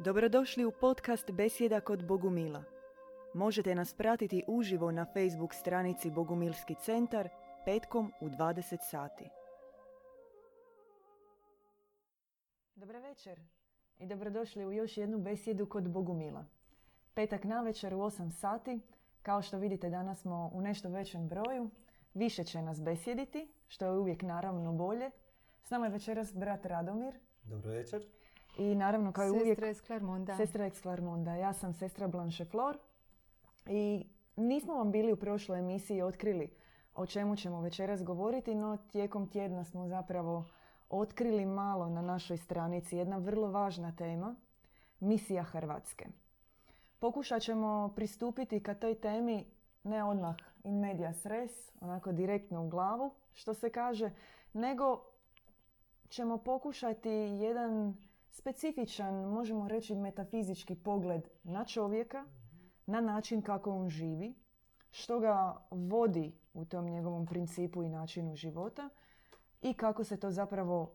Dobrodošli u podcast Besjeda kod Bogumila. Možete nas pratiti uživo na Facebook stranici Bogumilski centar petkom u 20 sati. Dobar večer i dobrodošli u još jednu besjedu kod Bogumila. Petak na večer u 8 sati. Kao što vidite danas smo u nešto većem broju. Više će nas besjediti, što je uvijek naravno bolje. S nama je večeras brat Radomir. Dobro večer. I naravno kao i uvijek... Sestra iz Clermonda. Sestra iz Clermonda. Ja sam sestra Blanche Flor. I nismo vam bili u prošloj emisiji otkrili o čemu ćemo večeras govoriti, no tijekom tjedna smo zapravo otkrili malo na našoj stranici jedna vrlo važna tema, misija Hrvatske. Pokušat ćemo pristupiti ka toj temi ne odmah in media res, onako direktno u glavu, što se kaže, nego ćemo pokušati jedan specifičan, možemo reći metafizički pogled na čovjeka, na način kako on živi, što ga vodi u tom njegovom principu i načinu života i kako se to zapravo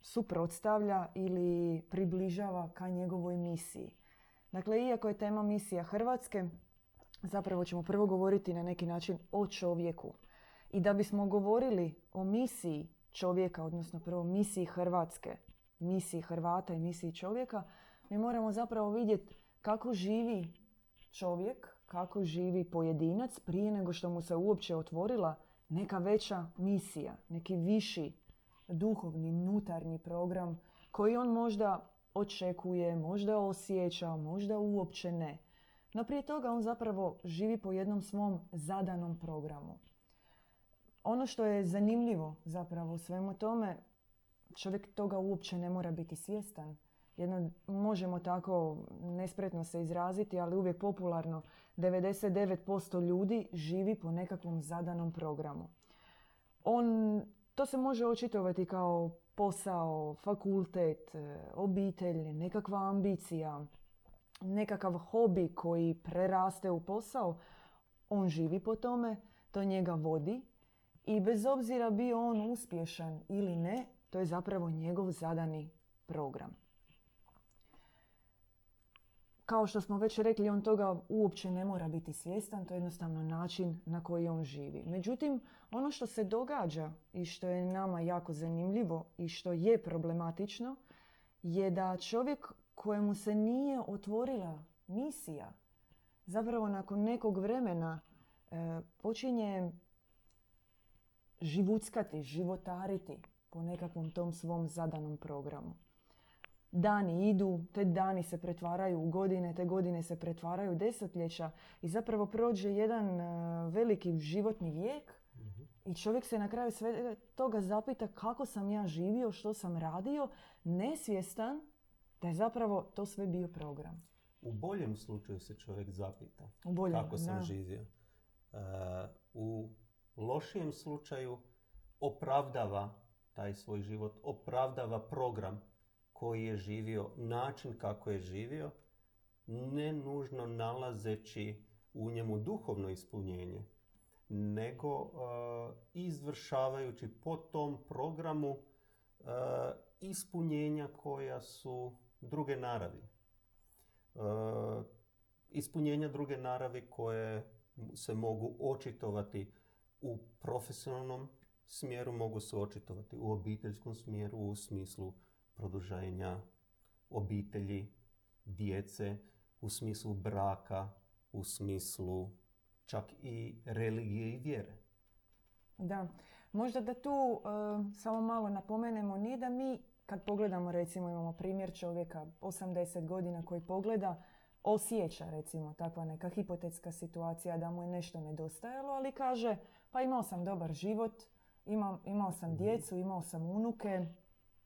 suprotstavlja ili približava ka njegovoj misiji. Dakle, iako je tema misija Hrvatske, zapravo ćemo prvo govoriti na neki način o čovjeku. I da bismo govorili o misiji čovjeka, odnosno prvo misiji Hrvatske, misiji Hrvata i misiji čovjeka, mi moramo zapravo vidjeti kako živi čovjek, kako živi pojedinac prije nego što mu se uopće otvorila neka veća misija, neki viši duhovni, unutarnji program koji on možda očekuje, možda osjeća, možda uopće ne. No prije toga on zapravo živi po jednom svom zadanom programu. Ono što je zanimljivo zapravo svemu tome, čovjek toga uopće ne mora biti svjestan. Jedno, možemo tako nespretno se izraziti, ali uvijek popularno, 99% ljudi živi po nekakvom zadanom programu. On, to se može očitovati kao posao, fakultet, obitelj, nekakva ambicija, nekakav hobi koji preraste u posao. On živi po tome, to njega vodi i bez obzira bio on uspješan ili ne, to je zapravo njegov zadani program. Kao što smo već rekli, on toga uopće ne mora biti svjestan, to je jednostavno način na koji on živi. Međutim, ono što se događa i što je nama jako zanimljivo i što je problematično, je da čovjek kojemu se nije otvorila misija, zapravo nakon nekog vremena e, počinje živuckati, životariti po nekakvom tom svom zadanom programu. Dani idu, te dani se pretvaraju u godine, te godine se pretvaraju u desetljeća i zapravo prođe jedan e, veliki životni vijek i čovjek se na kraju sve toga zapita kako sam ja živio, što sam radio, nesvjestan da je zapravo to sve bio program. U boljem slučaju se čovjek zapita U boljem, kako sam da. živio. E, u lošijem slučaju opravdava taj svoj život, opravdava program koji je živio, način kako je živio, ne nužno nalazeći u njemu duhovno ispunjenje, nego e, izvršavajući po tom programu e, ispunjenja koja su druge naravi. E, ispunjenja druge naravi koje se mogu očitovati u profesionalnom smjeru, mogu se očitovati u obiteljskom smjeru u smislu produženja obitelji, djece, u smislu braka, u smislu čak i religije i vjere. Da, možda da tu e, samo malo napomenemo, nije da mi kad pogledamo recimo imamo primjer čovjeka 80 godina koji pogleda osjeća recimo takva neka hipotetska situacija da mu je nešto nedostajalo, ali kaže pa imao sam dobar život, imao, imao sam djecu, imao sam unuke,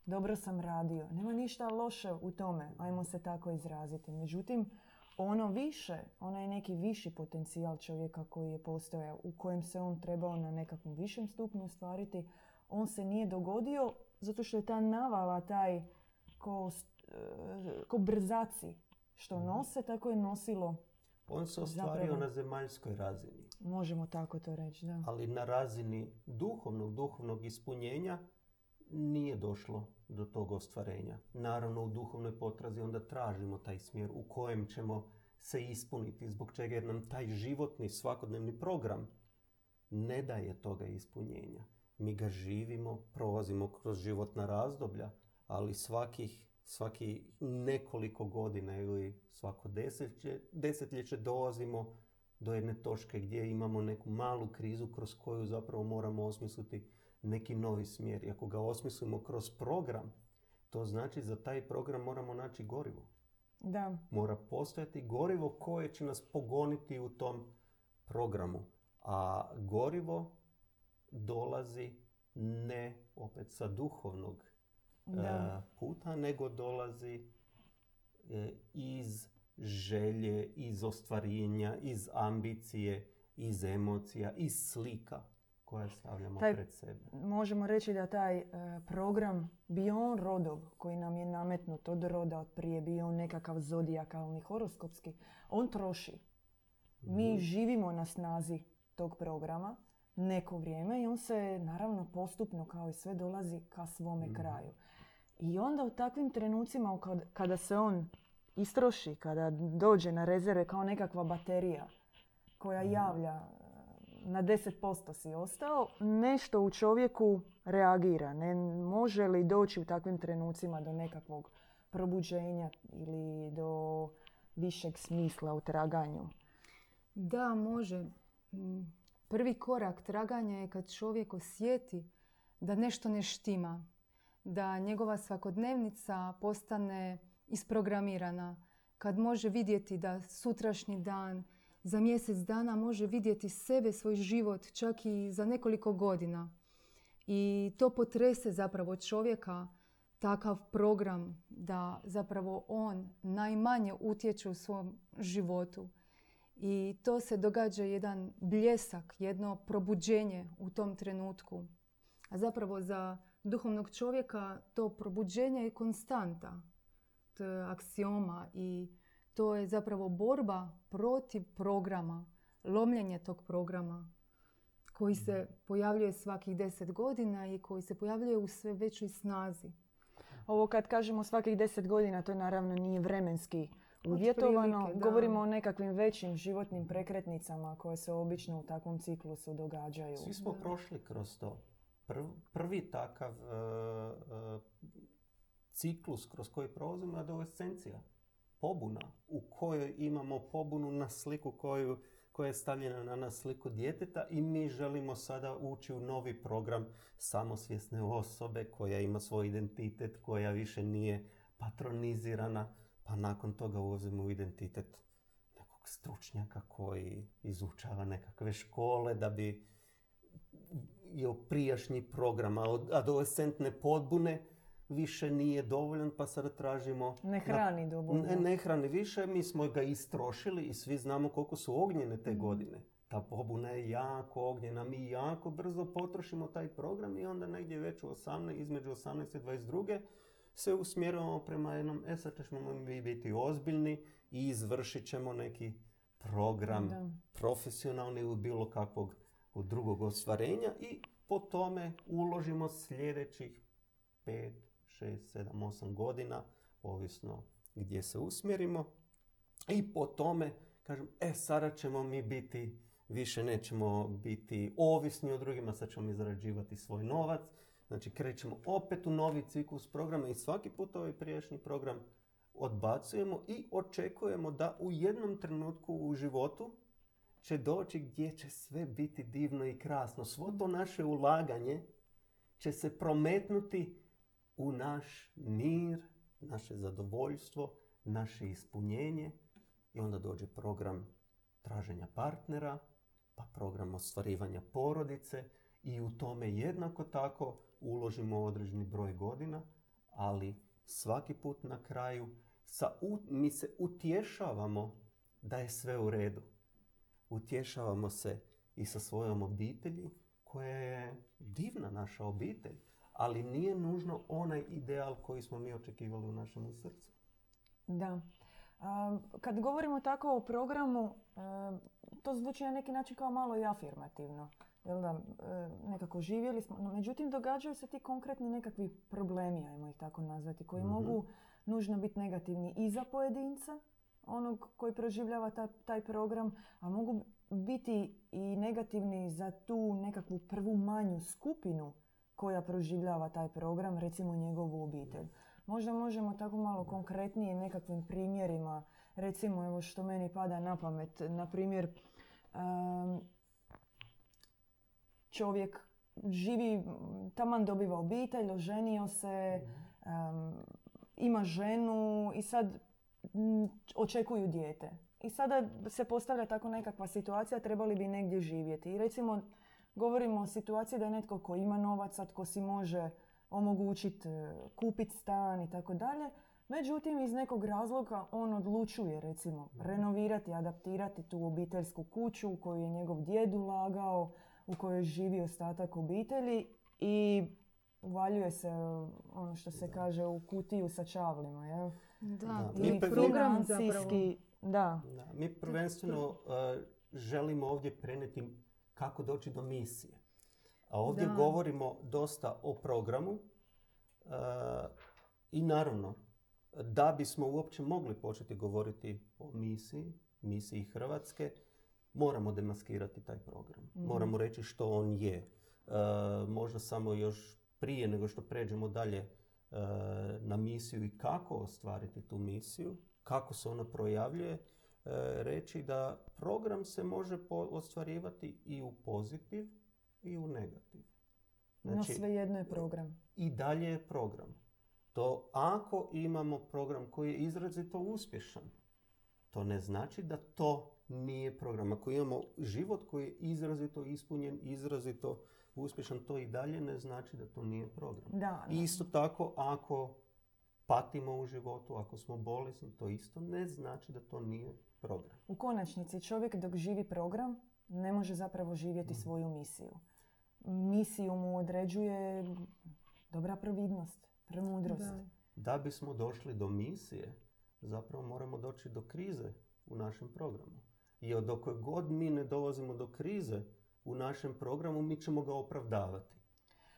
dobro sam radio. Nema ništa loše u tome, ajmo se tako izraziti. Međutim, ono više, onaj neki viši potencijal čovjeka koji je postojao, u kojem se on trebao na nekakvom višem stupnju ostvariti, on se nije dogodio zato što je ta navala, taj ko, e, ko brzaci što nose, tako je nosilo On se ostvario Zapravo. na zemaljskoj razini, Možemo tako to reći, da. ali na razini duhovnog, duhovnog ispunjenja nije došlo do tog ostvarenja. Naravno u duhovnoj potrazi onda tražimo taj smjer u kojem ćemo se ispuniti, zbog čega jer nam taj životni svakodnevni program ne daje toga ispunjenja. Mi ga živimo, prolazimo kroz životna razdoblja, ali svakih, svaki nekoliko godina ili svako desetljeće, desetljeće dolazimo do jedne točke gdje imamo neku malu krizu kroz koju zapravo moramo osmisliti neki novi smjer. I ako ga osmislimo kroz program, to znači za taj program moramo naći gorivo. Da. Mora postojati gorivo koje će nas pogoniti u tom programu. A gorivo dolazi ne opet sa duhovnog Da. e, puta, nego dolazi e, iz želje, iz ostvarenja, iz ambicije, iz emocija, iz slika koje stavljamo Taj- pred sebe. Možemo reći da taj e, program bio on rodov koji nam je nametnut od roda od prije, bio on nekakav zodijakalni, horoskopski, on troši. Mi Mhm. živimo na snazi tog programa neko vrijeme i on se naravno postupno kao i sve dolazi ka svome Mhm. kraju. I onda u takvim trenucima kad- kada se on istroši, kada dođe na rezerve kao nekakva baterija koja Mhm. javlja na 10% si ostao, nešto u čovjeku reagira. Ne može li doći u takvim trenucima do nekakvog probuđenja ili do višeg smisla u traganju? Da, može. Mm, Prvi korak traganja je kad čovjek osjeti da nešto ne štima, da njegova svakodnevnica postane isprogramirana, kad može vidjeti da sutrašnji dan, za mjesec dana može vidjeti sebe, svoj život, čak i za nekoliko godina. I to potrese zapravo čovjeka, takav program da zapravo on najmanje utječe u svom životu. I to se događa jedan bljesak, jedno probuđenje u tom trenutku. A zapravo za duhovnog čovjeka to probuđenje je konstanta. Je aksioma i to je zapravo borba protiv programa, lomljenje tog programa koji se pojavljuje svakih deset godina i koji se pojavljuje u sve većoj snazi. Ovo kad kažemo svakih deset godina, to naravno nije vremenski uvjetovano. Govorimo o nekakvim većim životnim prekretnicama koje se obično u takvom ciklusu događaju. Svi smo prošli kroz to. Prv- prvi takav e, e, ciklus kroz koji prolazimo je adolescencija. Pobuna u kojoj imamo pobunu na sliku koju, koja je stavljena na nas sliku djeteta i mi želimo sada ući u novi program samosvjesne osobe koja ima svoj identitet, koja više nije patronizirana, pa nakon toga ulazimo u identitet nekog stručnjaka koji izučava nekakve škole da bi je prijašnji program, adolescentne podbune više nije dovoljan, pa sada tražimo... Ne hrani dovoljno. Ne, ne hrani više, mi smo ga istrošili i svi znamo koliko su ognjene te godine. Ta pobuna je jako ognjena, mi jako brzo potrošimo taj program i onda negdje već u 18, između 18 i 22 se usmjeravamo prema jednom, e sad ćemo mi biti ozbiljni i izvršit ćemo neki program Da. profesionalni ili bilo kakvog drugog ostvarenja i po tome uložimo sljedećih 5, 6, 7, 8 godina, ovisno gdje se usmjerimo. I po tome, kažem, e, sada ćemo mi biti, više nećemo biti ovisni o drugima, sad ćemo mi svoj novac. Znači, krećemo opet u novi ciklus programa i svaki put ovaj prijašnji program odbacujemo i očekujemo da u jednom trenutku u životu će doći gdje će sve biti divno i krasno. Svo to naše ulaganje će se prometnuti u naš mir, naše zadovoljstvo, naše ispunjenje i onda dođe program traženja partnera, pa program ostvarivanja porodice i u tome jednako tako uložimo određeni broj godina, ali svaki put na kraju sa, u- mi se utješavamo da je sve u redu. Utješavamo se i sa svojom obitelji koja je divna naša obitelj, ali nije nužno onaj ideal koji smo mi očekivali u našem srcu. Da. Kad govorimo tako o programu, a, to zvuči na neki način kao malo i afirmativno. jel da, e, nekako živjeli smo. No, međutim, događaju se ti konkretni nekakvi problemi, ajmo ih tako nazvati, koji Mhm. mogu nužno biti negativni i za pojedinca, onog koji proživljava ta- taj program, a mogu biti i negativni za tu nekakvu prvu manju skupinu koja proživljava taj program, recimo njegovu obitelj. Možda možemo tako malo konkretnije nekakvim primjerima, recimo evo što meni pada na pamet, na primjer em, čovjek živi, taman dobiva obitelj, oženio se, em, ima ženu i sad m, očekuju dijete. I sada se postavlja tako nekakva situacija, trebali bi negdje živjeti. I recimo, govorimo o situaciji da je netko ko ima novaca, tko si može omogućiti kupiti stan i tako dalje. Međutim, iz nekog razloga on odlučuje, recimo, renovirati, adaptirati tu obiteljsku kuću u koju je njegov djed ulagao, u kojoj živi ostatak obitelji i uvaljuje se, ono što se kaže, u kutiju sa čavlima, jel? Da, Da. i Mi program zapravo. Da. Da, mi prvenstveno e, želimo ovdje prenijeti kako doći do misije. A ovdje Da. govorimo dosta o programu e, i naravno da bismo uopće mogli početi govoriti o misiji, misiji Hrvatske, moramo demaskirati taj program. Moramo reći što on je. E, možda samo još prije nego što pređemo dalje e, na misiju i kako ostvariti tu misiju, kako se ona projavljuje, reći da program se može ostvarivati i u pozitiv i u negativ. No svejedno je program. i dalje je program. To ako imamo program koji je izrazito uspješan, to ne znači da to nije program. Ako imamo život koji je izrazito ispunjen, izrazito uspješan, to i dalje ne znači da to nije program. Da, da. I isto tako, ako patimo u životu, ako smo bolesni, to isto ne znači da to nije program. U konačnici čovjek dok živi program ne može zapravo živjeti svoju misiju. Misiju mu određuje dobra providnost, premudrost. Da. Da bismo došli do misije, zapravo moramo doći do krize u našem programu. Jer dok god mi ne dolazimo do krize u našem programu, mi ćemo ga opravdavati.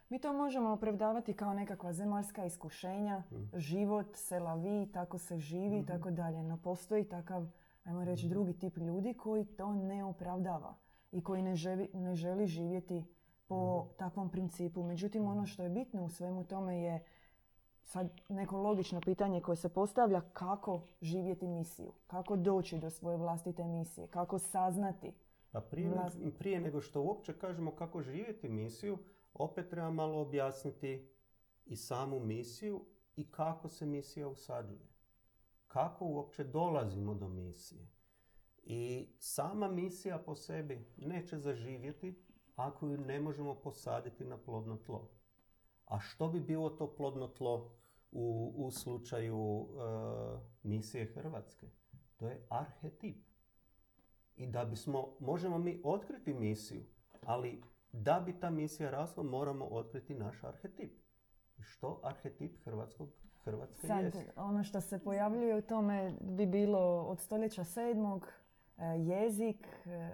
Mi to možemo opravdavati kao nekakva zemaljska iskušenja, život, se lavi, tako se živi i tako dalje. No postoji takav, ajmo reći, drugi tip ljudi koji to ne opravdava i koji ne želi, ne želi živjeti po takvom principu. Međutim, ono što je bitno u svemu tome je sad neko logično pitanje koje se postavlja kako živjeti misiju, kako doći do svoje vlastite misije, kako saznati. Pa prije, Vlast- prije nego što uopće kažemo kako živjeti misiju, opet treba malo objasniti i samu misiju i kako se misija usađuje. Kako uopće dolazimo do misije. I sama misija po sebi neće zaživjeti ako ju ne možemo posaditi na plodno tlo. A što bi bilo to plodno tlo u, u slučaju e, misije Hrvatske? To je arhetip. I da bismo, možemo mi otkriti misiju, ali da bi ta misija rasla, moramo otkriti naš arhetip. I Što arhetip Hrvatskog, Hrvatske Sad, jest? ono što se pojavljuje u tome bi bilo od stoljeća sedmog, e, jezik, e,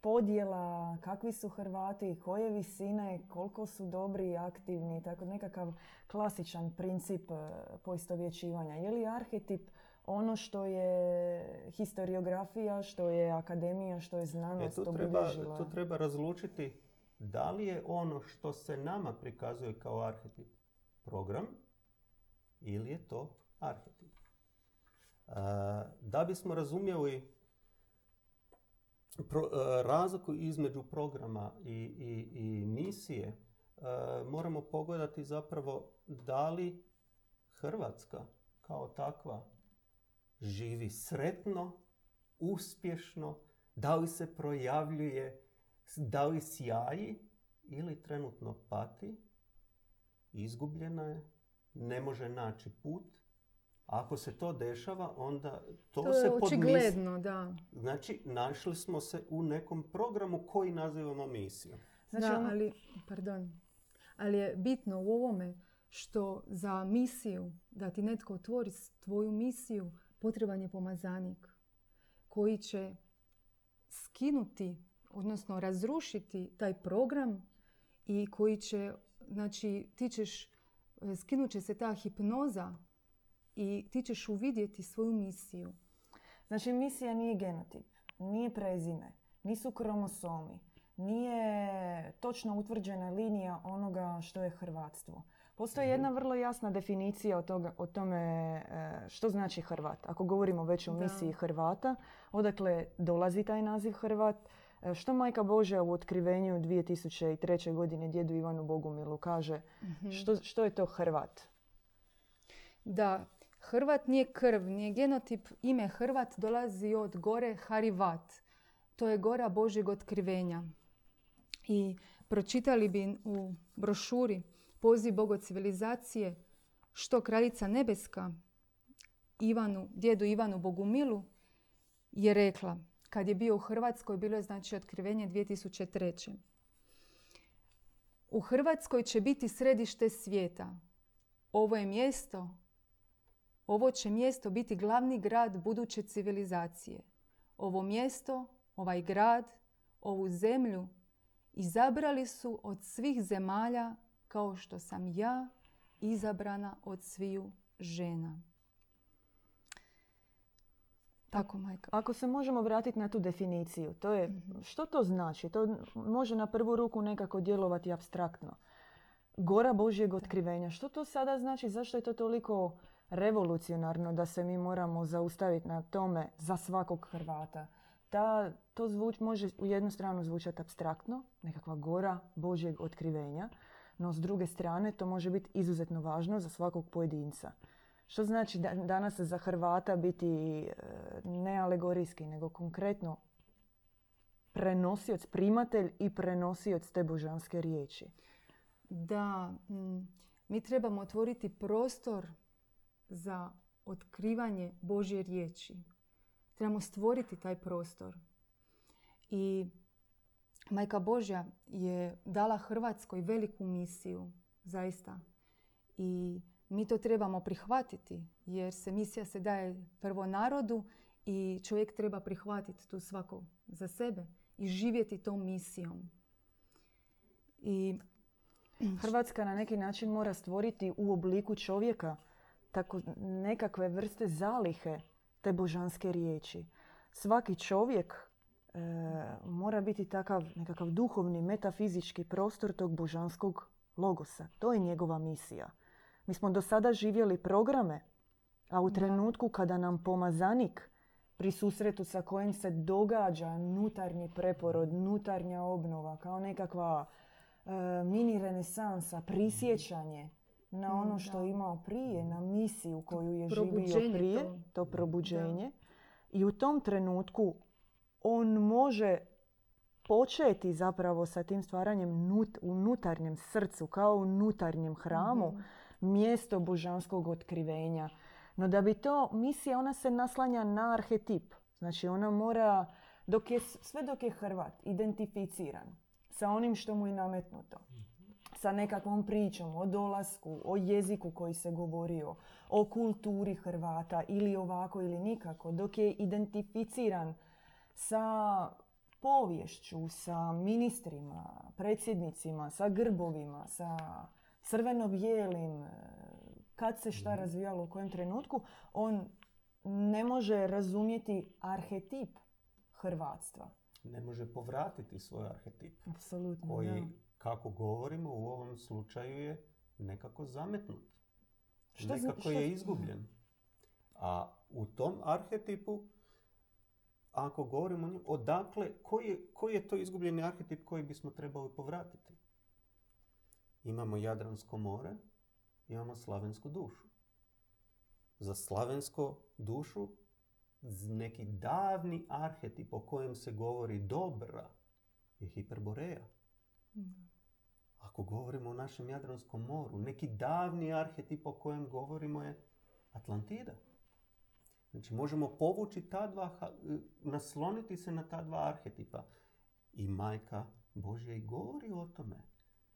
podjela, kakvi su Hrvati, koje visine, koliko su dobri i aktivni, tako nekakav klasičan princip e, poistovjećivanja. Je li arhetip ono što je historiografija, što je akademija, što je E, znanost tu, treba, tu treba razlučiti da li je ono što se nama prikazuje kao arhetip program ili je to arhetip. Da bismo razumjeli razliku između programa i, i, i misije, moramo pogledati zapravo da li Hrvatska kao takva živi sretno, uspješno, da li se projavljuje, da li sjaji ili trenutno pati, izgubljena je, ne može naći put. Ako se to dešava, onda to, To se je podmis- očigledno, da. Znači, našli smo se u nekom programu koji nazivamo misijom. Znači, da, ono- ali, pardon, ali je bitno u ovome što za misiju, da ti netko otvori tvoju misiju, potreban je pomazanik koji će skinuti odnosno razrušiti taj program i koji će, znači ti ćeš, skinut će se ta hipnoza i ti ćeš uvidjeti svoju misiju. Znači misija nije genotip, nije prezime, nisu kromosomi, nije točno utvrđena linija onoga što je hrvatstvo. Postoji Mhm. jedna vrlo jasna definicija o, toga, o tome e, što znači Hrvat. Ako govorimo već o Da. misiji Hrvata, odakle dolazi taj naziv Hrvat, e, što Majka Božja u otkrivenju 2003. godine djedu Ivanu Bogumilu kaže, Mhm. što, što je to Hrvat? Da, Hrvat nije krv, nije genotip. Ime Hrvat dolazi od gore Harivat. To je gora Božjeg otkrivenja. I pročitali bi u brošuri Poziv Bogo civilizacije što kraljica nebeska Ivanu, djedu Ivanu Bogumilu je rekla kad je bio u Hrvatskoj, bilo je znači otkrivenje 2003. U Hrvatskoj će biti središte svijeta. Ovo je mjesto, ovo će mjesto biti glavni grad buduće civilizacije. Ovo mjesto, ovaj grad, ovu zemlju izabrali su od svih zemalja kao što sam ja izabrana od sviju žena. Tako, majka. Ako se možemo vratiti na tu definiciju, to je, Mhm. što to znači? To može na prvu ruku nekako djelovati abstraktno. Gora Božjeg otkrivenja. Što to sada znači? Zašto je to toliko revolucionarno da se mi moramo zaustaviti na tome za svakog Hrvata? Ta, to zvuč, može u jednu stranu zvučati abstraktno, nekakva gora Božjeg otkrivenja, no s druge strane to može biti izuzetno važno za svakog pojedinca. Što znači da, danas za Hrvata biti e, ne alegorijski, nego konkretno prenosioc, primatelj i prenosioc te božanske riječi. Da, mi trebamo otvoriti prostor za otkrivanje Božje riječi. Trebamo stvoriti taj prostor. I Majka Božja je dala Hrvatskoj veliku misiju, zaista. I mi to trebamo prihvatiti, jer se misija se daje prvo narodu i čovjek treba prihvatiti tu svako za sebe i živjeti tom misijom. I Hrvatska na neki način mora stvoriti u obliku čovjeka tako nekakve vrste zalihe te božanske riječi. Svaki čovjek e, mora biti takav nekakav duhovni, metafizički prostor tog božanskog logosa. To je njegova misija. Mi smo do sada živjeli programe, a u trenutku kada nam pomazanik pri susretu sa kojim se događa nutarnji preporod, nutarnja obnova, kao nekakva e, mini renesansa, prisjećanje na ono Mm, što da. je imao prije, na misiju koju je živio prije, to. to probuđenje. I u tom trenutku on može početi zapravo sa tim stvaranjem nut- u unutarnjem srcu, kao u unutarnjem hramu, Mhm. Mjesto božanskog otkrivenja. No da bi to, misija ona se naslanja na arhetip. Znači ona mora, dok je, sve dok je Hrvat identificiran sa onim što mu je nametnuto, sa nekakvom pričom o dolasku, o jeziku koji se govorio, o kulturi Hrvata ili ovako ili nikako, dok je identificiran sa povješću, sa ministrima, predsjednicima, sa grbovima, sa crveno-bijelim, e, kad se šta razvijalo u kojem trenutku, on ne može razumjeti arhetip hrvatstva. Ne može povratiti svoj arhetip Apsolutno, koji, da. kako govorimo, u ovom slučaju je nekako zametnut. Što nekako što- je izgubljen. A u tom arhetipu, ako govorimo o njemu, odakle, koji je, koji je to izgubljeni arhetip koji bismo trebali povratiti? Imamo Jadransko more, imamo slavensku dušu. Za slavensko dušu neki davni arhetip o kojem se govori dobra je hiperboreja. Ako govorimo o našem Jadranskom moru, neki davni arhetip o kojem govorimo je Atlantida. Znači možemo povući ta dva, ha- nasloniti se na ta dva arhetipa. I majka Božja i govori o tome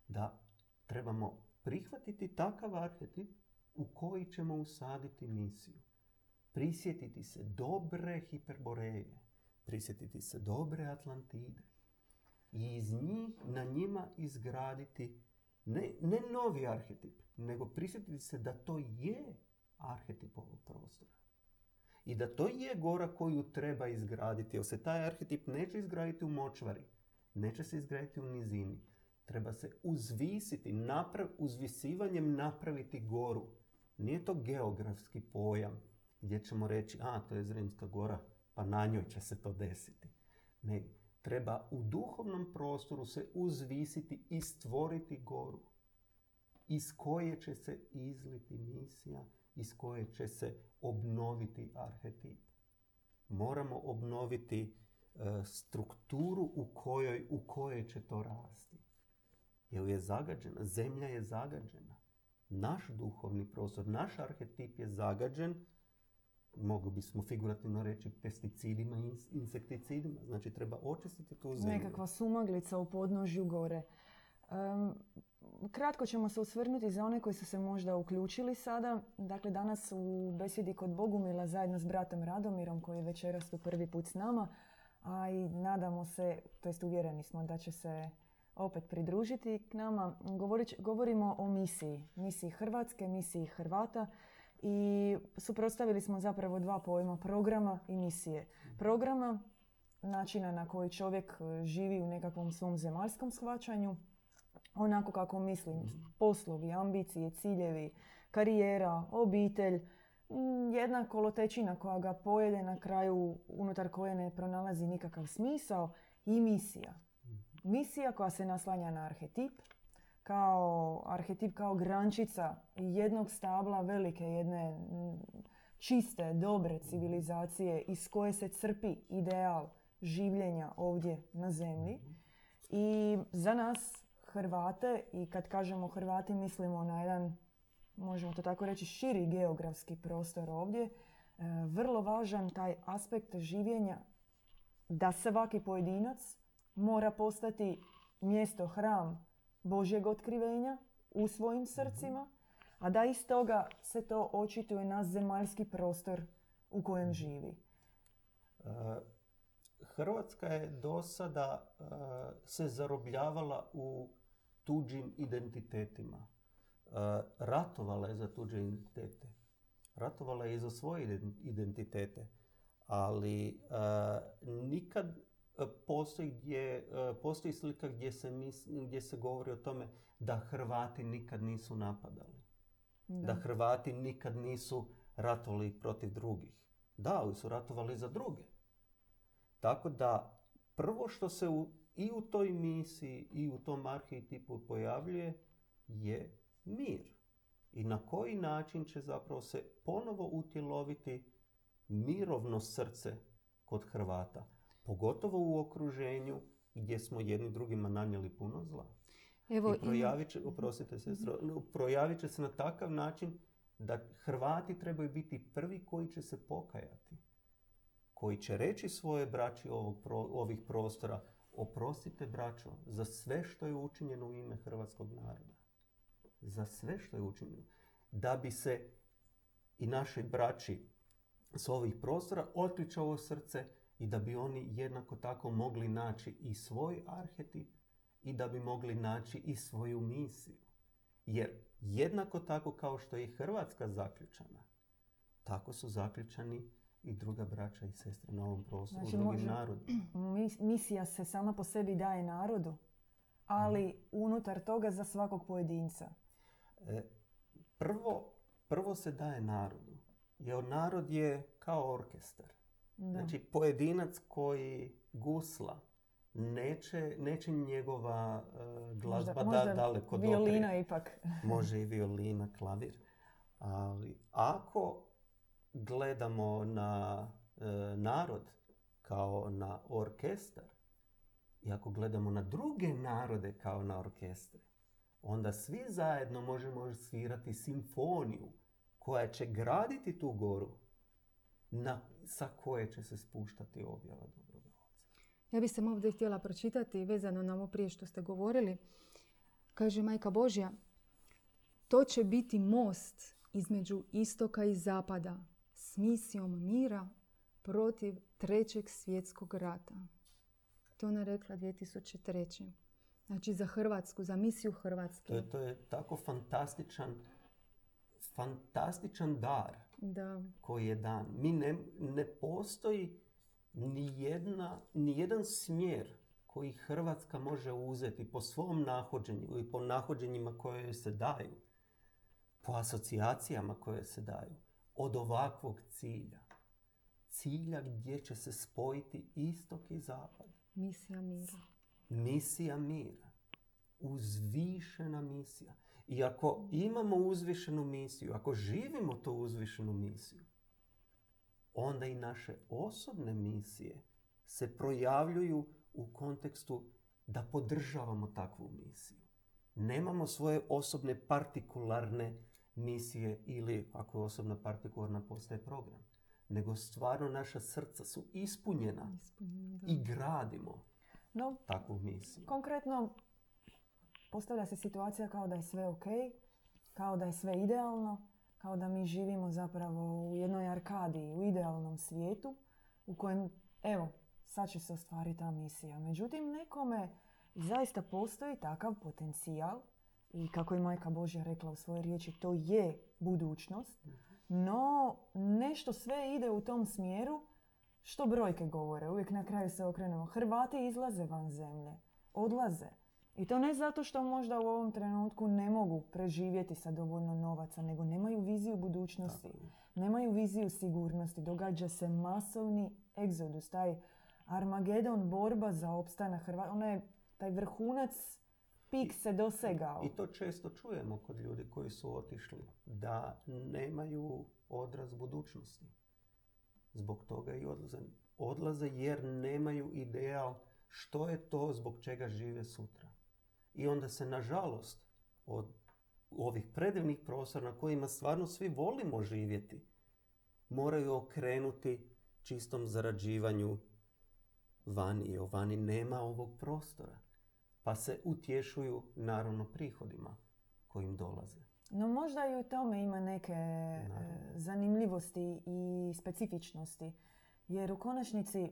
da trebamo prihvatiti takav arhetip u koji ćemo usaditi misiju. Prisjetiti se dobre hiperboreje, prisjetiti se dobre Atlantide. i iz njih, na njima izgraditi ne, ne novi arhetip, nego prisjetiti se da to je arhetip ovog prostora. I da to je gora koju treba izgraditi, jer se taj arhetip neće izgraditi u močvari, neće se izgraditi u nizini. Treba se uzvisiti, naprav, uzvisivanjem napraviti goru. Nije to geografski pojam gdje ćemo reći, a to je Zrinska gora, pa na njoj će se to desiti. Ne, treba u duhovnom prostoru se uzvisiti i stvoriti goru iz koje će se izliti misija, iz koje će se obnoviti arhetip. Moramo obnoviti e, strukturu u kojoj, u kojoj će to rasti. Jer je zagađena, zemlja je zagađena. Naš duhovni prostor, naš arhetip je zagađen mogli bismo figurativno reći pesticidima i insekticidima. Znači treba očistiti tu zemlju. Nekakva sumaglica u podnožju gore. kratko ćemo se osvrnuti za one koji su se možda uključili sada. Dakle, danas u besjedi kod Bogumila zajedno s bratom Radomirom koji je večeras tu prvi put s nama. A i nadamo se, to jest uvjereni smo da će se opet pridružiti k nama. govorimo o misiji. Misiji Hrvatske, misiji Hrvata i suprotstavili smo zapravo dva pojma, programa i misije. Programa, načina na koji čovjek e, živi u nekakvom svom zemaljskom shvaćanju, onako kako mislim, mhm. poslovi, ambicije, ciljevi, karijera, obitelj, jedna kolotečina koja ga pojede na kraju, unutar koje ne pronalazi nikakav smisao i misija. Misija koja se naslanja na arhetip, kao arhetip, kao grančica jednog stabla velike jedne čiste, dobre civilizacije iz koje se crpi ideal življenja ovdje na zemlji. I za nas Hrvate, i kad kažemo Hrvati mislimo na jedan, možemo to tako reći, širi geografski prostor ovdje, e, vrlo važan taj aspekt življenja da svaki pojedinac mora postati mjesto, hram Božjeg otkrivenja u svojim srcima, a da iz toga se to očituje na zemaljski prostor u kojem živi. E, Hrvatska je do sada e, se zarobljavala u tuđim identitetima. E, ratovala je za tuđe identitete. Ratovala je i za svoje identitete. Ali nikad postoji, gdje, e, postoji slika gdje se, gdje se govori o tome da Hrvati nikad nisu napadali. Da. Hrvati nikad nisu ratovali protiv drugih. Da, ali su ratovali za druge. Tako da prvo što se u, i u toj misiji i u tom arhetipu pojavljuje je mir. I na koji način će zapravo se ponovo utjeloviti mirovno srce kod Hrvata pogotovo u okruženju gdje smo jedni drugima nanijeli puno zla. Evo, I projavit će, oprostite mhm. projavit će se na takav način da Hrvati trebaju biti prvi koji će se pokajati. Koji će reći svoje braći ovog, ovih prostora oprostite braćo za sve što je učinjeno u ime hrvatskog naroda. Za sve što je učinjeno. Da bi se i naši braći s ovih prostora otključalo srce i da bi oni jednako tako mogli naći i svoj arhetip i da bi mogli naći i svoju misiju. Jer jednako tako kao što je i Hrvatska zaključana, tako su zaključani i druga braća i sestre na ovom prostoru, znači, drugim narodima. Misija se sama po sebi daje narodu, ali mhm. unutar toga za svakog pojedinca. E, prvo, prvo se daje narodu. Jer narod je kao orkestar. Znači, pojedinac koji gusla, neće, neće njegova uh, glazba možda, da, daleko violina ipak. Može i violina, klavir. Ali ako gledamo na uh, narod kao na orkestar i ako gledamo na druge narode kao na orkestre, onda svi zajedno možemo svirati simfoniju koja će graditi tu goru na, sa koje će se spuštati objava dobroga Ja bih se ovdje htjela pročitati vezano na ovo prije što ste govorili. Kaže Majka Božja, to će biti most između istoka i zapada s misijom mira protiv trećeg svjetskog rata. je ona rekla 2003. Znači za Hrvatsku, za misiju Hrvatske. To je, to je tako fantastičan, fantastičan dar Da. koji je dan. Mi ne, ne postoji ni, jedna, ni jedan smjer koji Hrvatska može uzeti po svom nahođenju i po nahođenjima koje se daju, po asocijacijama koje se daju, od ovakvog cilja. Cilja gdje će se spojiti istok i zapad. Misija mira. Misija mira. Uzvišena misija. I ako imamo uzvišenu misiju, ako živimo tu uzvišenu misiju, onda i naše osobne misije se projavljuju u kontekstu da podržavamo takvu misiju. Nemamo svoje osobne partikularne misije ili ako je osobna partikularna postaje program. Nego stvarno naša srca su ispunjena i gradimo No, takvu misiju. konkretno postavlja se situacija kao da je sve ok, kao da je sve idealno, kao da mi živimo zapravo u jednoj arkadiji, u idealnom svijetu u kojem, evo, sad će se ostvariti ta misija. Međutim, nekome zaista postoji takav potencijal i kako je Majka Božja rekla u svojoj riječi, to je budućnost, no nešto sve ide u tom smjeru što brojke govore. Uvijek na kraju se okrenemo. Hrvati izlaze van zemlje, odlaze. I to ne zato što možda u ovom trenutku ne mogu preživjeti sa dovoljno novaca, nego nemaju viziju budućnosti, Tako nemaju viziju sigurnosti. Događa se masovni egzodus, taj Armagedon, borba za opstanak Hrvata. Ona je taj vrhunac, pik se dosegao. I to često čujemo kod ljudi koji su otišli, da nemaju odraz budućnosti. Zbog toga i odlaze. Odlaze jer nemaju ideal što je to zbog čega žive sutra. I onda se, nažalost, od ovih predivnih prostora na kojima stvarno svi volimo živjeti, moraju okrenuti čistom zarađivanju vani. Jer vani nema ovog prostora. Pa se utješuju naravno prihodima kojim dolaze. No možda i u tome ima neke e, Naravno. zanimljivosti i specifičnosti. Jer u konačnici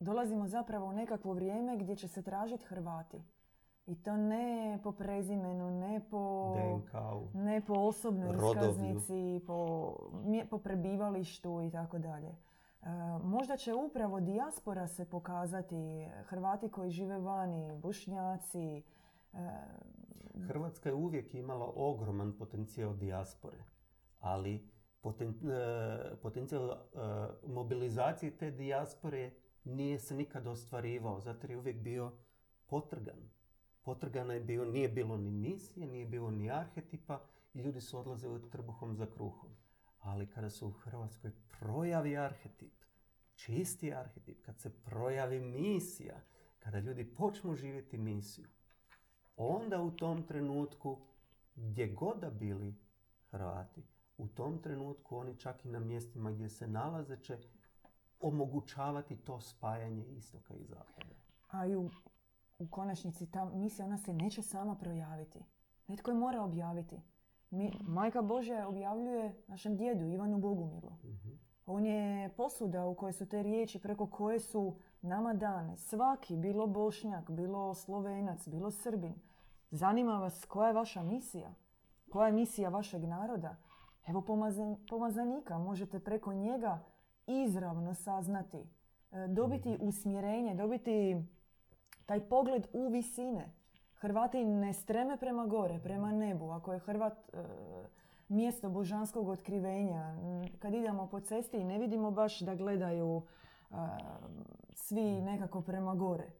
dolazimo zapravo u nekakvo vrijeme gdje će se tražiti Hrvati. I to ne po prezimenu, ne po, ne po osobnoj iskaznici, po, po prebivalištu i tako dalje. E, Možda će upravo dijaspora se pokazati, Hrvati koji žive vani, Bošnjaci, e, Hrvatska je uvijek imala ogroman potencijal dijaspore, ali poten- e, potencijal e, mobilizacije te dijaspore nije se nikad ostvarivao, zato je uvijek bio potrgan. Potrgana je bio, nije bilo ni misije, nije bilo ni arhetipa i ljudi su odlazili trbuhom za kruhom. Ali kada se u Hrvatskoj projavi arhetip, čisti arhetip, kad se projavi misija, kada ljudi počnu živjeti misiju, onda u tom trenutku, gdje god da bili Hrvati, u tom trenutku oni čak i na mjestima gdje se nalaze će omogućavati to spajanje istoka i zapada. A i u, u konačnici ta misija ona se neće sama projaviti. Netko je mora objaviti. Mi, Majka Božja objavljuje našem djedu Ivanu Bogumilu. Mhm. On je posuda u kojoj su te riječi preko koje su nama dane. Svaki, bilo Bošnjak, bilo Slovenac, bilo Srbin. Zanima vas koja je vaša misija? Koja je misija vašeg naroda? Evo pomazan- pomazanika, možete preko njega izravno saznati, e, dobiti usmjerenje, dobiti taj pogled u visine. Hrvati ne streme prema gore, prema nebu. Ako je Hrvat e, mjesto božanskog otkrivenja, kad idemo po cesti ne vidimo baš da gledaju e, svi nekako prema gore.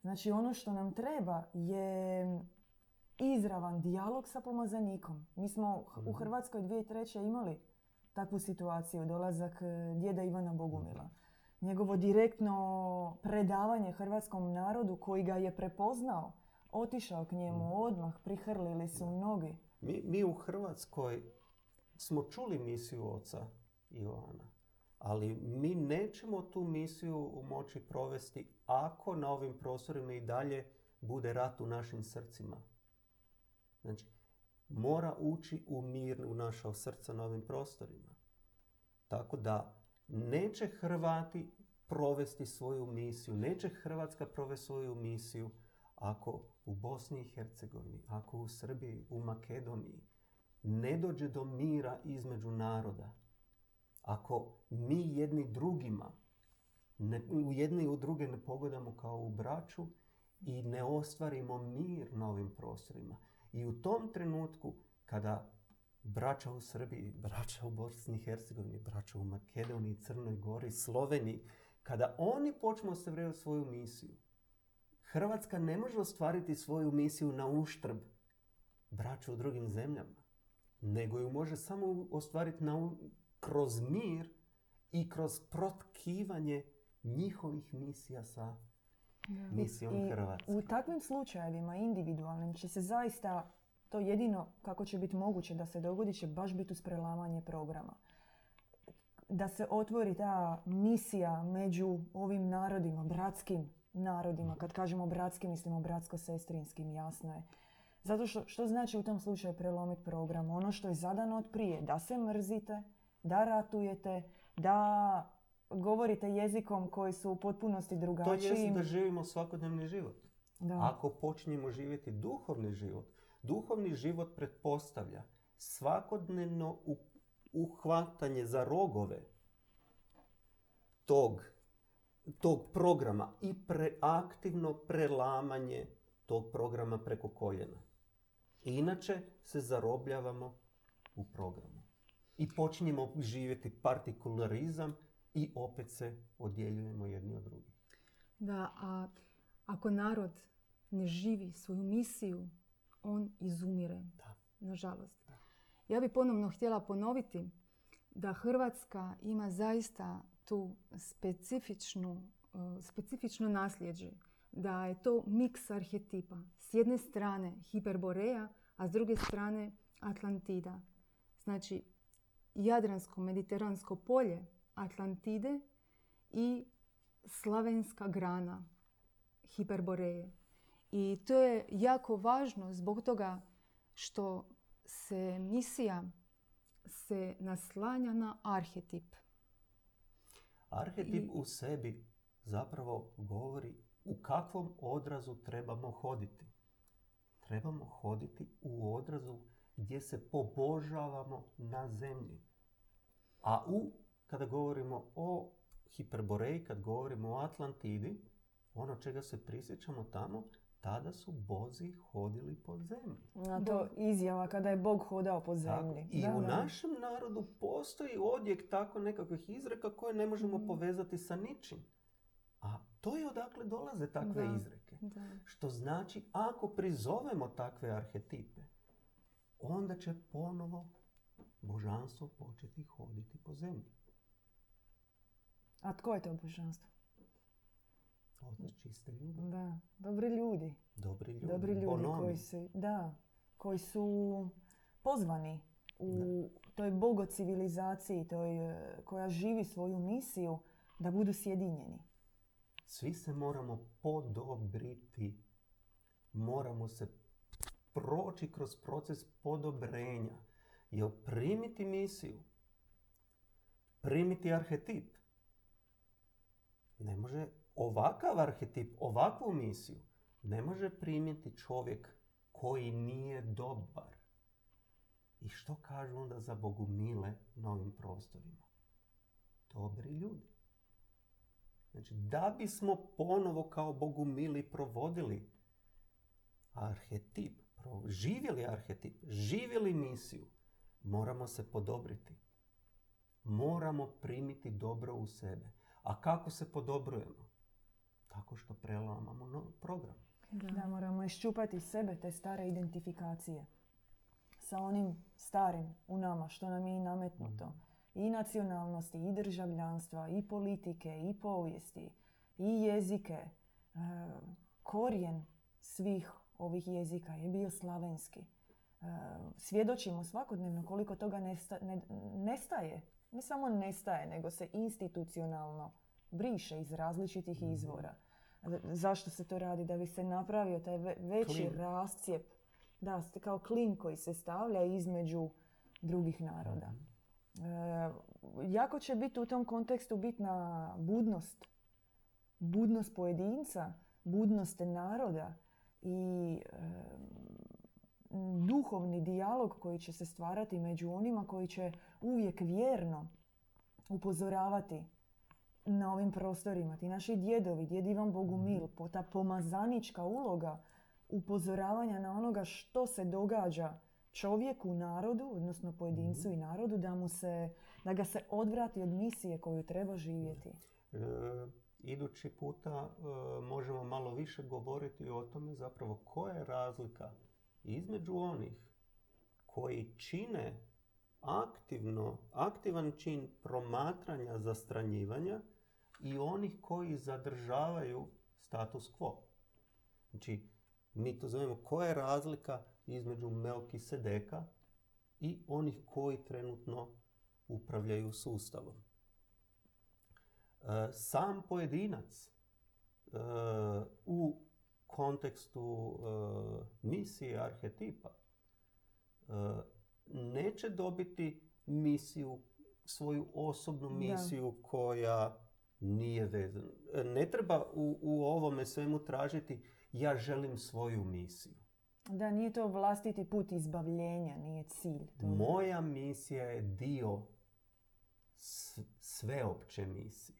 Znači ono što nam treba je izravan dijalog sa pomazanikom. Mi smo u Hrvatskoj 2003. imali takvu situaciju, dolazak e, djeda Ivana Bogumila. Njegovo direktno predavanje hrvatskom narodu koji ga je prepoznao, otišao k njemu odmah, prihrlili su mnogi. Mi, mi u Hrvatskoj smo čuli misiju oca Ivana, ali mi nećemo tu misiju moći provesti ako na ovim prostorima i dalje bude rat u našim srcima. Znači, mora ući u mir u naša srca na ovim prostorima. Tako da neće Hrvati provesti svoju misiju, neće Hrvatska provesti svoju misiju ako u Bosni i Hercegovini, ako u Srbiji, u Makedoniji ne dođe do mira između naroda, ako mi jedni drugima u jedni u druge ne pogledamo kao u braću i ne ostvarimo mir na ovim prostorima. I u tom trenutku kada braća u Srbiji, braća u Bosni i Hercegovini, braća u Makedoniji, Crnoj Gori, Sloveniji, kada oni počnu ostvarivati svoju misiju, Hrvatska ne može ostvariti svoju misiju na uštrb braća u drugim zemljama, nego ju može samo ostvariti na, kroz mir i kroz protkivanje njihovih misija sa misijom Hrvatske. u takvim slučajevima individualnim će se zaista to jedino kako će biti moguće da se dogodi će baš biti uz prelamanje programa. Da se otvori ta misija među ovim narodima, bratskim narodima. Kad kažemo bratski, mislimo bratsko-sestrinskim, jasno je. Zato što, što znači u tom slučaju prelomiti program? Ono što je zadano od prije, da se mrzite, da ratujete, da govorite jezikom koji su u potpunosti To drugačiji. je da živimo svakodnevni život. Da. Ako počinjemo živjeti duhovni život, duhovni život pretpostavlja svakodnevno uhvatanje za rogove tog, tog programa i preaktivno prelamanje tog programa preko koljena. Inače se zarobljavamo u programu. I počinjemo živjeti partikularizam i opet se odjeljujemo jedni od drugih. Da, a ako narod ne živi svoju misiju, on izumire. Da. Nažalost. Ja bih ponovno htjela ponoviti da Hrvatska ima zaista tu specifičnu, eh, specifično nasljeđe. Da je to miks arhetipa. S jedne strane Hiperboreja, a s druge strane Atlantida. Znači, Jadransko-mediteransko polje Atlantide i slavenska grana Hiperboreje. I to je jako važno zbog toga što se misija se naslanja na arhetip. Arhetip I- u sebi zapravo govori u kakvom odrazu trebamo hoditi. Trebamo hoditi u odrazu gdje se pobožavamo na zemlji. A u, kada govorimo o Hiperboreji, kad govorimo o Atlantidi, ono čega se prisjećamo tamo, tada su bozi hodili po zemlji. A to izjava kada je Bog hodao po Tako. zemlji. I Da, u da. našem narodu postoji odjek tako nekakvih izreka koje ne možemo Mm. povezati sa ničim. A to je odakle dolaze takve Da. izreke. Da. Što znači, ako prizovemo takve arhetipe, onda će ponovo božanstvo početi hoditi po zemlji. A tko je to božanstvo? Otac čiste ljubav. Da, dobri ljudi. Dobri ljudi. Dobri ljudi bonomi. koji su, da, koji su pozvani u toj bogocivilizaciji, toj e, koja živi svoju misiju, da budu sjedinjeni. Svi se moramo podobriti. Moramo se proći kroz proces podobrenja. Jer primiti misiju, primiti arhetip, ne može ovakav arhetip, ovakvu misiju, ne može primiti čovjek koji nije dobar. I što kažu onda za bogumile na ovim prostorima? Dobri ljudi. Znači, da bismo ponovo kao Bogu mili provodili arhetip, živjeli arhetip, živjeli misiju, moramo se podobriti. Moramo primiti dobro u sebe. A kako se podobrujemo? Tako što prelamamo no- program. Da moramo iščupati iz sebe te stare identifikacije sa onim starim u nama što nam je i nametnuto. I nacionalnosti, i državljanstva, i politike, i povijesti, i jezike. E, korijen svih ovih jezika je bio slavenski. E, svjedočimo svakodnevno koliko toga nesta- ne- nestaje. Ne samo nestaje, nego se institucionalno briše iz različitih izvora. Z- Zašto se to radi? Da bi se napravio taj ve- veći Klin. rascijep. Da, kao klin koji se stavlja između drugih naroda. E, jako će biti u tom kontekstu bitna budnost budnost pojedinca, budnost naroda i duhovni dijalog koji će se stvarati među onima koji će uvijek vjerno upozoravati na ovim prostorima. Ti naši djedovi, djed Ivan Bogumil, mhm. ta pomazanička uloga upozoravanja na onoga što se događa čovjeku, narodu, odnosno pojedincu mhm. i narodu, da, mu se, da ga se odvrati od misije koju treba živjeti. E, idući puta e, možemo malo više govoriti o tome zapravo koja je razlika između onih koji čine aktivno, aktivan čin promatranja zastranjivanja i onih koji zadržavaju status quo. Znači, mi to zovemo koja je razlika između Melki Sedeka i onih koji trenutno upravljaju sustavom. E, sam pojedinac e, u kontekstu e, misije arhetipa neće dobiti misiju, svoju osobnu misiju koja nije vezana. Ne treba u, u ovome svemu tražiti ja želim svoju misiju. Da, nije to vlastiti put izbavljenja, nije cilj. Moja misija je dio sveopće misije.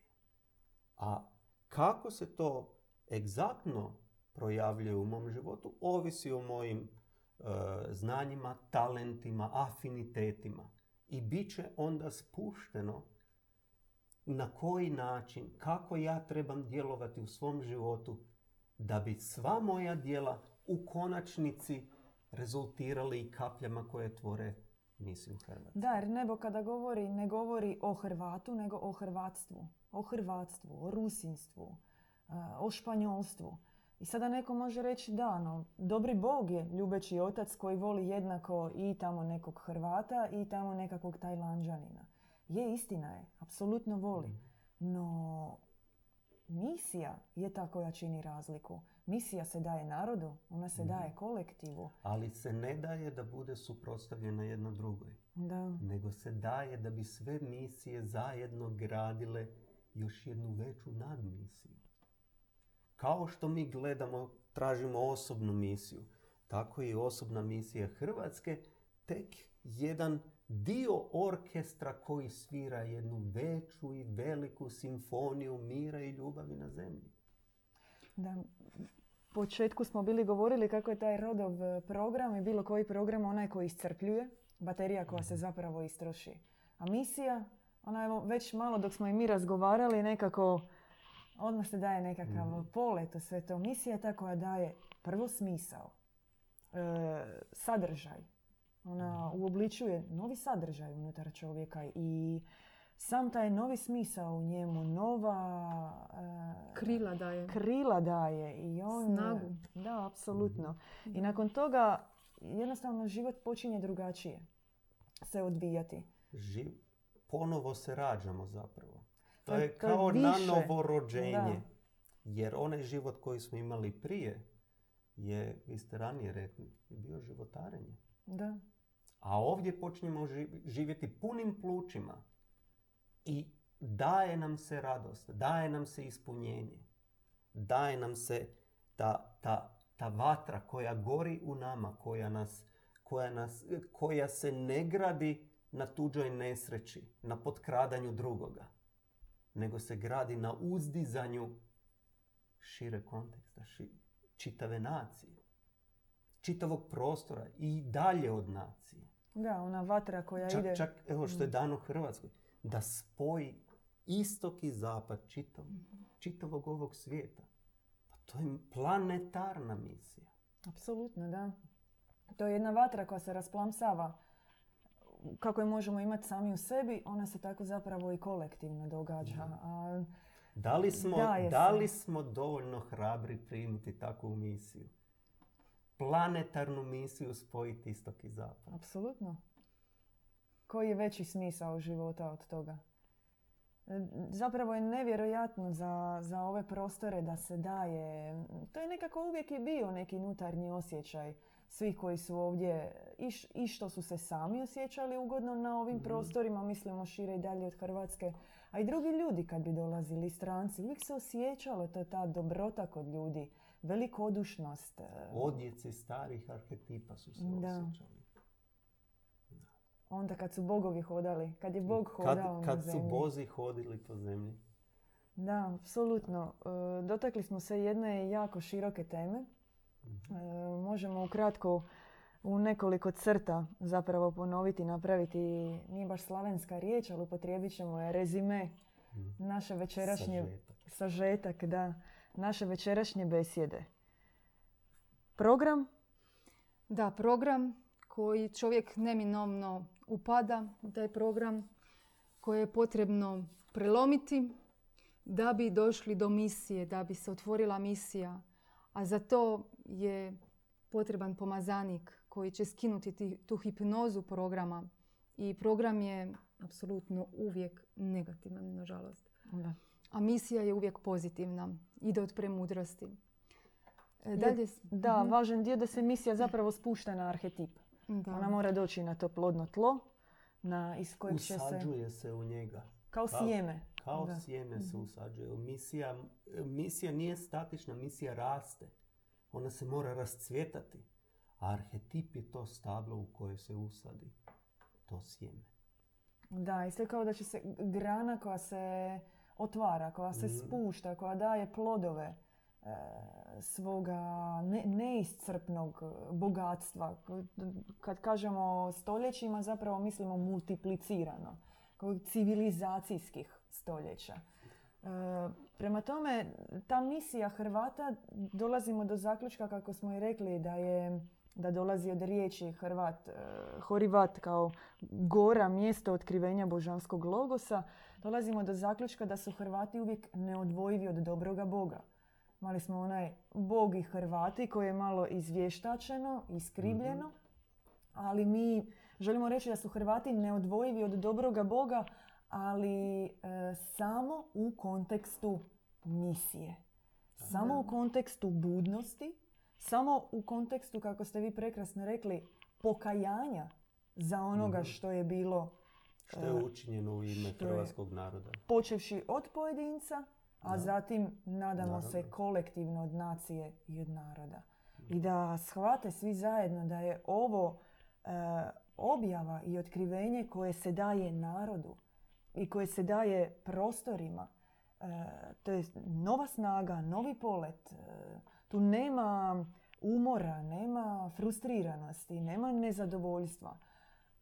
A kako se to egzaktno projavljuje u mom životu, ovisi o mojim e, znanjima, talentima, afinitetima. I bit će onda spušteno na koji način, kako ja trebam djelovati u svom životu da bi sva moja djela u konačnici rezultirali i kapljama koje tvore misiju Hrvatske. Da, jer nebo kada govori, ne govori o Hrvatu, nego o Hrvatstvu. O Hrvatstvu, o Rusinstvu, o Španjolstvu. I sada neko može reći da, no, dobri Bog je ljubeći otac koji voli jednako i tamo nekog Hrvata i tamo nekakvog Tajlanđanina. Je, istina je, apsolutno voli. Mhm. No, misija je ta koja čini razliku. Misija se daje narodu, ona se daje mhm. kolektivu. Ali se ne daje da bude suprotstavljena jedna drugoj. Da. Nego se daje da bi sve misije zajedno gradile još jednu veću nadmisiju. Kao što mi gledamo, tražimo osobnu misiju, tako i osobna misija Hrvatske tek jedan dio orkestra koji svira jednu veću i veliku simfoniju mira i ljubavi na zemlji. Da, početku smo bili govorili kako je taj rodov program i bilo koji program onaj koji iscrpljuje, baterija koja se zapravo istroši. A misija, ona je već malo dok smo i mi razgovarali nekako odmah se daje nekakav mm. polet u sve to. Misija je ta koja daje prvo smisao, e, sadržaj, ona uobličuje novi sadržaj unutar čovjeka i sam taj novi smisao u njemu, nova... Uh, krila daje. Krila daje i on... Snagu. Da, apsolutno. I mhm. nakon toga jednostavno život počinje drugačije se odvijati. Živ... Ponovo se rađamo zapravo. To, je kao na novo rođenje. Jer onaj život koji smo imali prije je, vi ste ranije rekli, bio životarenje. Da. A ovdje počinjemo živjeti punim plućima i daje nam se radost, daje nam se ispunjenje, daje nam se ta, ta, ta vatra koja gori u nama, koja, nas, koja, nas, koja se ne gradi na tuđoj nesreći, na potkradanju drugoga, nego se gradi na uzdizanju šire konteksta, čitave nacije čitavog prostora i dalje od nacije. Da, ona vatra koja ide... Čak, evo što je mm. dano Hrvatskoj, da spoji istok i zapad čitavog, čitavog ovog svijeta. Pa to je planetarna misija. Apsolutno, da. To je jedna vatra koja se rasplamsava kako je možemo imati sami u sebi, ona se tako zapravo i kolektivno događa. A, da li smo, da li smo dovoljno hrabri primiti takvu misiju? planetarnu misiju spojiti istok i zapad. Apsolutno. Koji je veći smisao života od toga? E, zapravo je nevjerojatno za, za ove prostore da se daje. To je nekako uvijek i bio neki unutarnji osjećaj svi koji su ovdje i, š- i što su se sami osjećali ugodno na ovim Mhm. prostorima, mislimo šire i dalje od Hrvatske, a i drugi ljudi kad bi dolazili, stranci, uvijek se osjećalo to ta dobrota kod ljudi, velikodušnost. e, Odjeci starih arhetipa su se Da. osjećali. Onda kad su bogovi hodali, kad je bog Kad, hodao na kad su zemlji. bozi hodili po zemlji. Da, apsolutno. E, Dotakli smo se jedne jako široke teme. E, Možemo ukratko u nekoliko crta zapravo ponoviti, napraviti, nije baš slavenska riječ, ali upotrijebit ćemo je rezime Mhm. naše večerašnje Sažetak. sažetak, da, naše večerašnje besjede. Program, Da, program koji čovjek neminovno upada u taj program koji je potrebno prelomiti da bi došli do misije, da bi se otvorila misija. A za to je potreban pomazanik koji će skinuti ti- tu hipnozu programa. I program je apsolutno uvijek negativan, nažalost. da. A misija je uvijek pozitivna. Ide od premudrosti. E, Dalje, da, Mhm. važan dio da se misija zapravo spušta na arhetip. Da. Ona mora doći na to plodno tlo, na, iz kojeg će se, Usađuje se u njega. kao Kao- sjeme. Kao Da. sjeme se Mhm. usađuje. Misija, misija nije statična, misija raste. Ona se mora rascvjetati. A arhetip je to stablo u koje se usadi to sjeme. Da, isto kao da će se grana koja se otvara, koja se Mhm. spušta, koja daje plodove e, svoga ne, neiscrpnog bogatstva. Kad kažemo stoljećima, zapravo mislimo multiplicirano, kao civilizacijskih stoljeća. E, prema tome, ta misija Hrvata, dolazimo do zaključka, kako smo i rekli, da je da dolazi od riječi Hrvat, e, Horivat kao gora, mjesto otkrivenja božanskog logosa, dolazimo do zaključka da su Hrvati uvijek neodvojivi od dobroga Boga. Mali smo onaj Bog i Hrvati koje je malo izvještačeno, iskrivljeno, ali mi želimo reći da su Hrvati neodvojivi od dobroga Boga, ali e, samo u kontekstu misije. Samo u kontekstu budnosti, samo u kontekstu, kako ste vi prekrasno rekli, pokajanja za onoga Mhm. što je bilo Što je učinjeno u ime hrvatskog naroda. počevši od pojedinca, a Da. zatim, nadamo se, kolektivno od nacije i od naroda. I da shvate svi zajedno da je ovo e, objava i otkrivenje koje se daje narodu i koje se daje prostorima. E, to je nova snaga, novi polet. E, tu nema umora, nema frustriranosti, nema nezadovoljstva.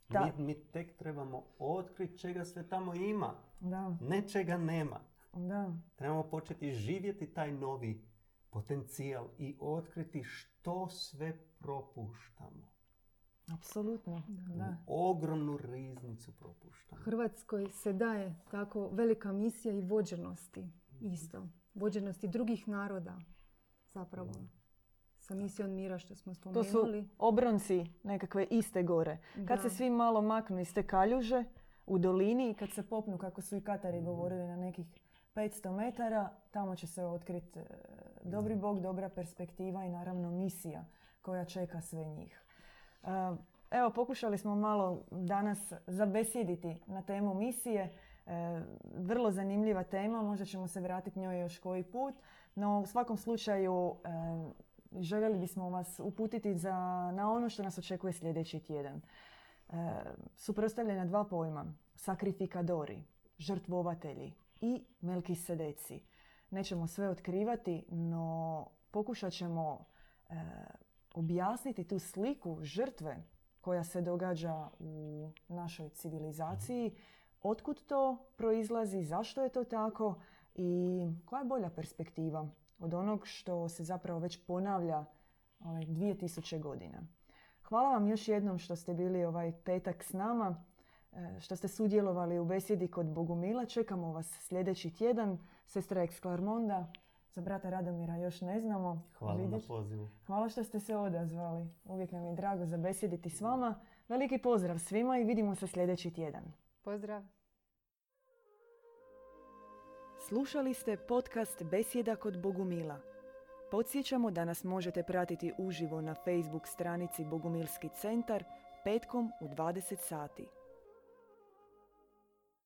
Da. Mi, mi tek trebamo otkriti čega sve tamo ima. Da, Ne čega nema. da. Trebamo početi živjeti taj novi potencijal i otkriti što sve propuštamo. Apsolutno, da. Ogromnu riznicu propuštamo. Hrvatskoj se daje tako velika misija i vođenosti isto. Vođenosti drugih naroda zapravo. Sa misijom mira što smo To su spomenuli. obronci nekakve iste gore. Kad se svi malo maknu iz te kaljuže u dolini i kad se popnu, kako su i Katari govorili, na nekih 500 metara, tamo će se otkriti dobri bog, dobra perspektiva i naravno misija koja čeka sve njih. E, Evo, pokušali smo malo danas zabesjediti na temu misije. E, vrlo zanimljiva tema, možda ćemo se vratiti njoj još koji put. No, u svakom slučaju, e, željeli bismo vas uputiti za, na ono što nas očekuje sljedeći tjedan. Suprotstavljena dva pojma, sakrifikadori, žrtvovatelji i melkisedeci. Nećemo sve otkrivati, no pokušat ćemo objasniti tu sliku žrtve koja se događa u našoj civilizaciji, otkud to proizlazi, zašto je to tako i koja je bolja perspektiva od onog što se zapravo već ponavlja ovaj, 2000 godina. Hvala vam još jednom što ste bili ovaj petak s nama, e, što ste sudjelovali u besjedi kod Bogumila. Čekamo vas sljedeći tjedan. Sestra Eksklarmonda, za brata Radomira još ne znamo. Hvala na pozivu. Hvala što ste se odazvali. Uvijek nam je drago zabesjediti s vama. Veliki pozdrav svima i vidimo se sljedeći tjedan. Pozdrav! Slušali ste podcast Besjeda kod Bogumila. Podsjećamo da nas možete pratiti uživo na Facebook stranici Bogumilski centar petkom u 20 sati.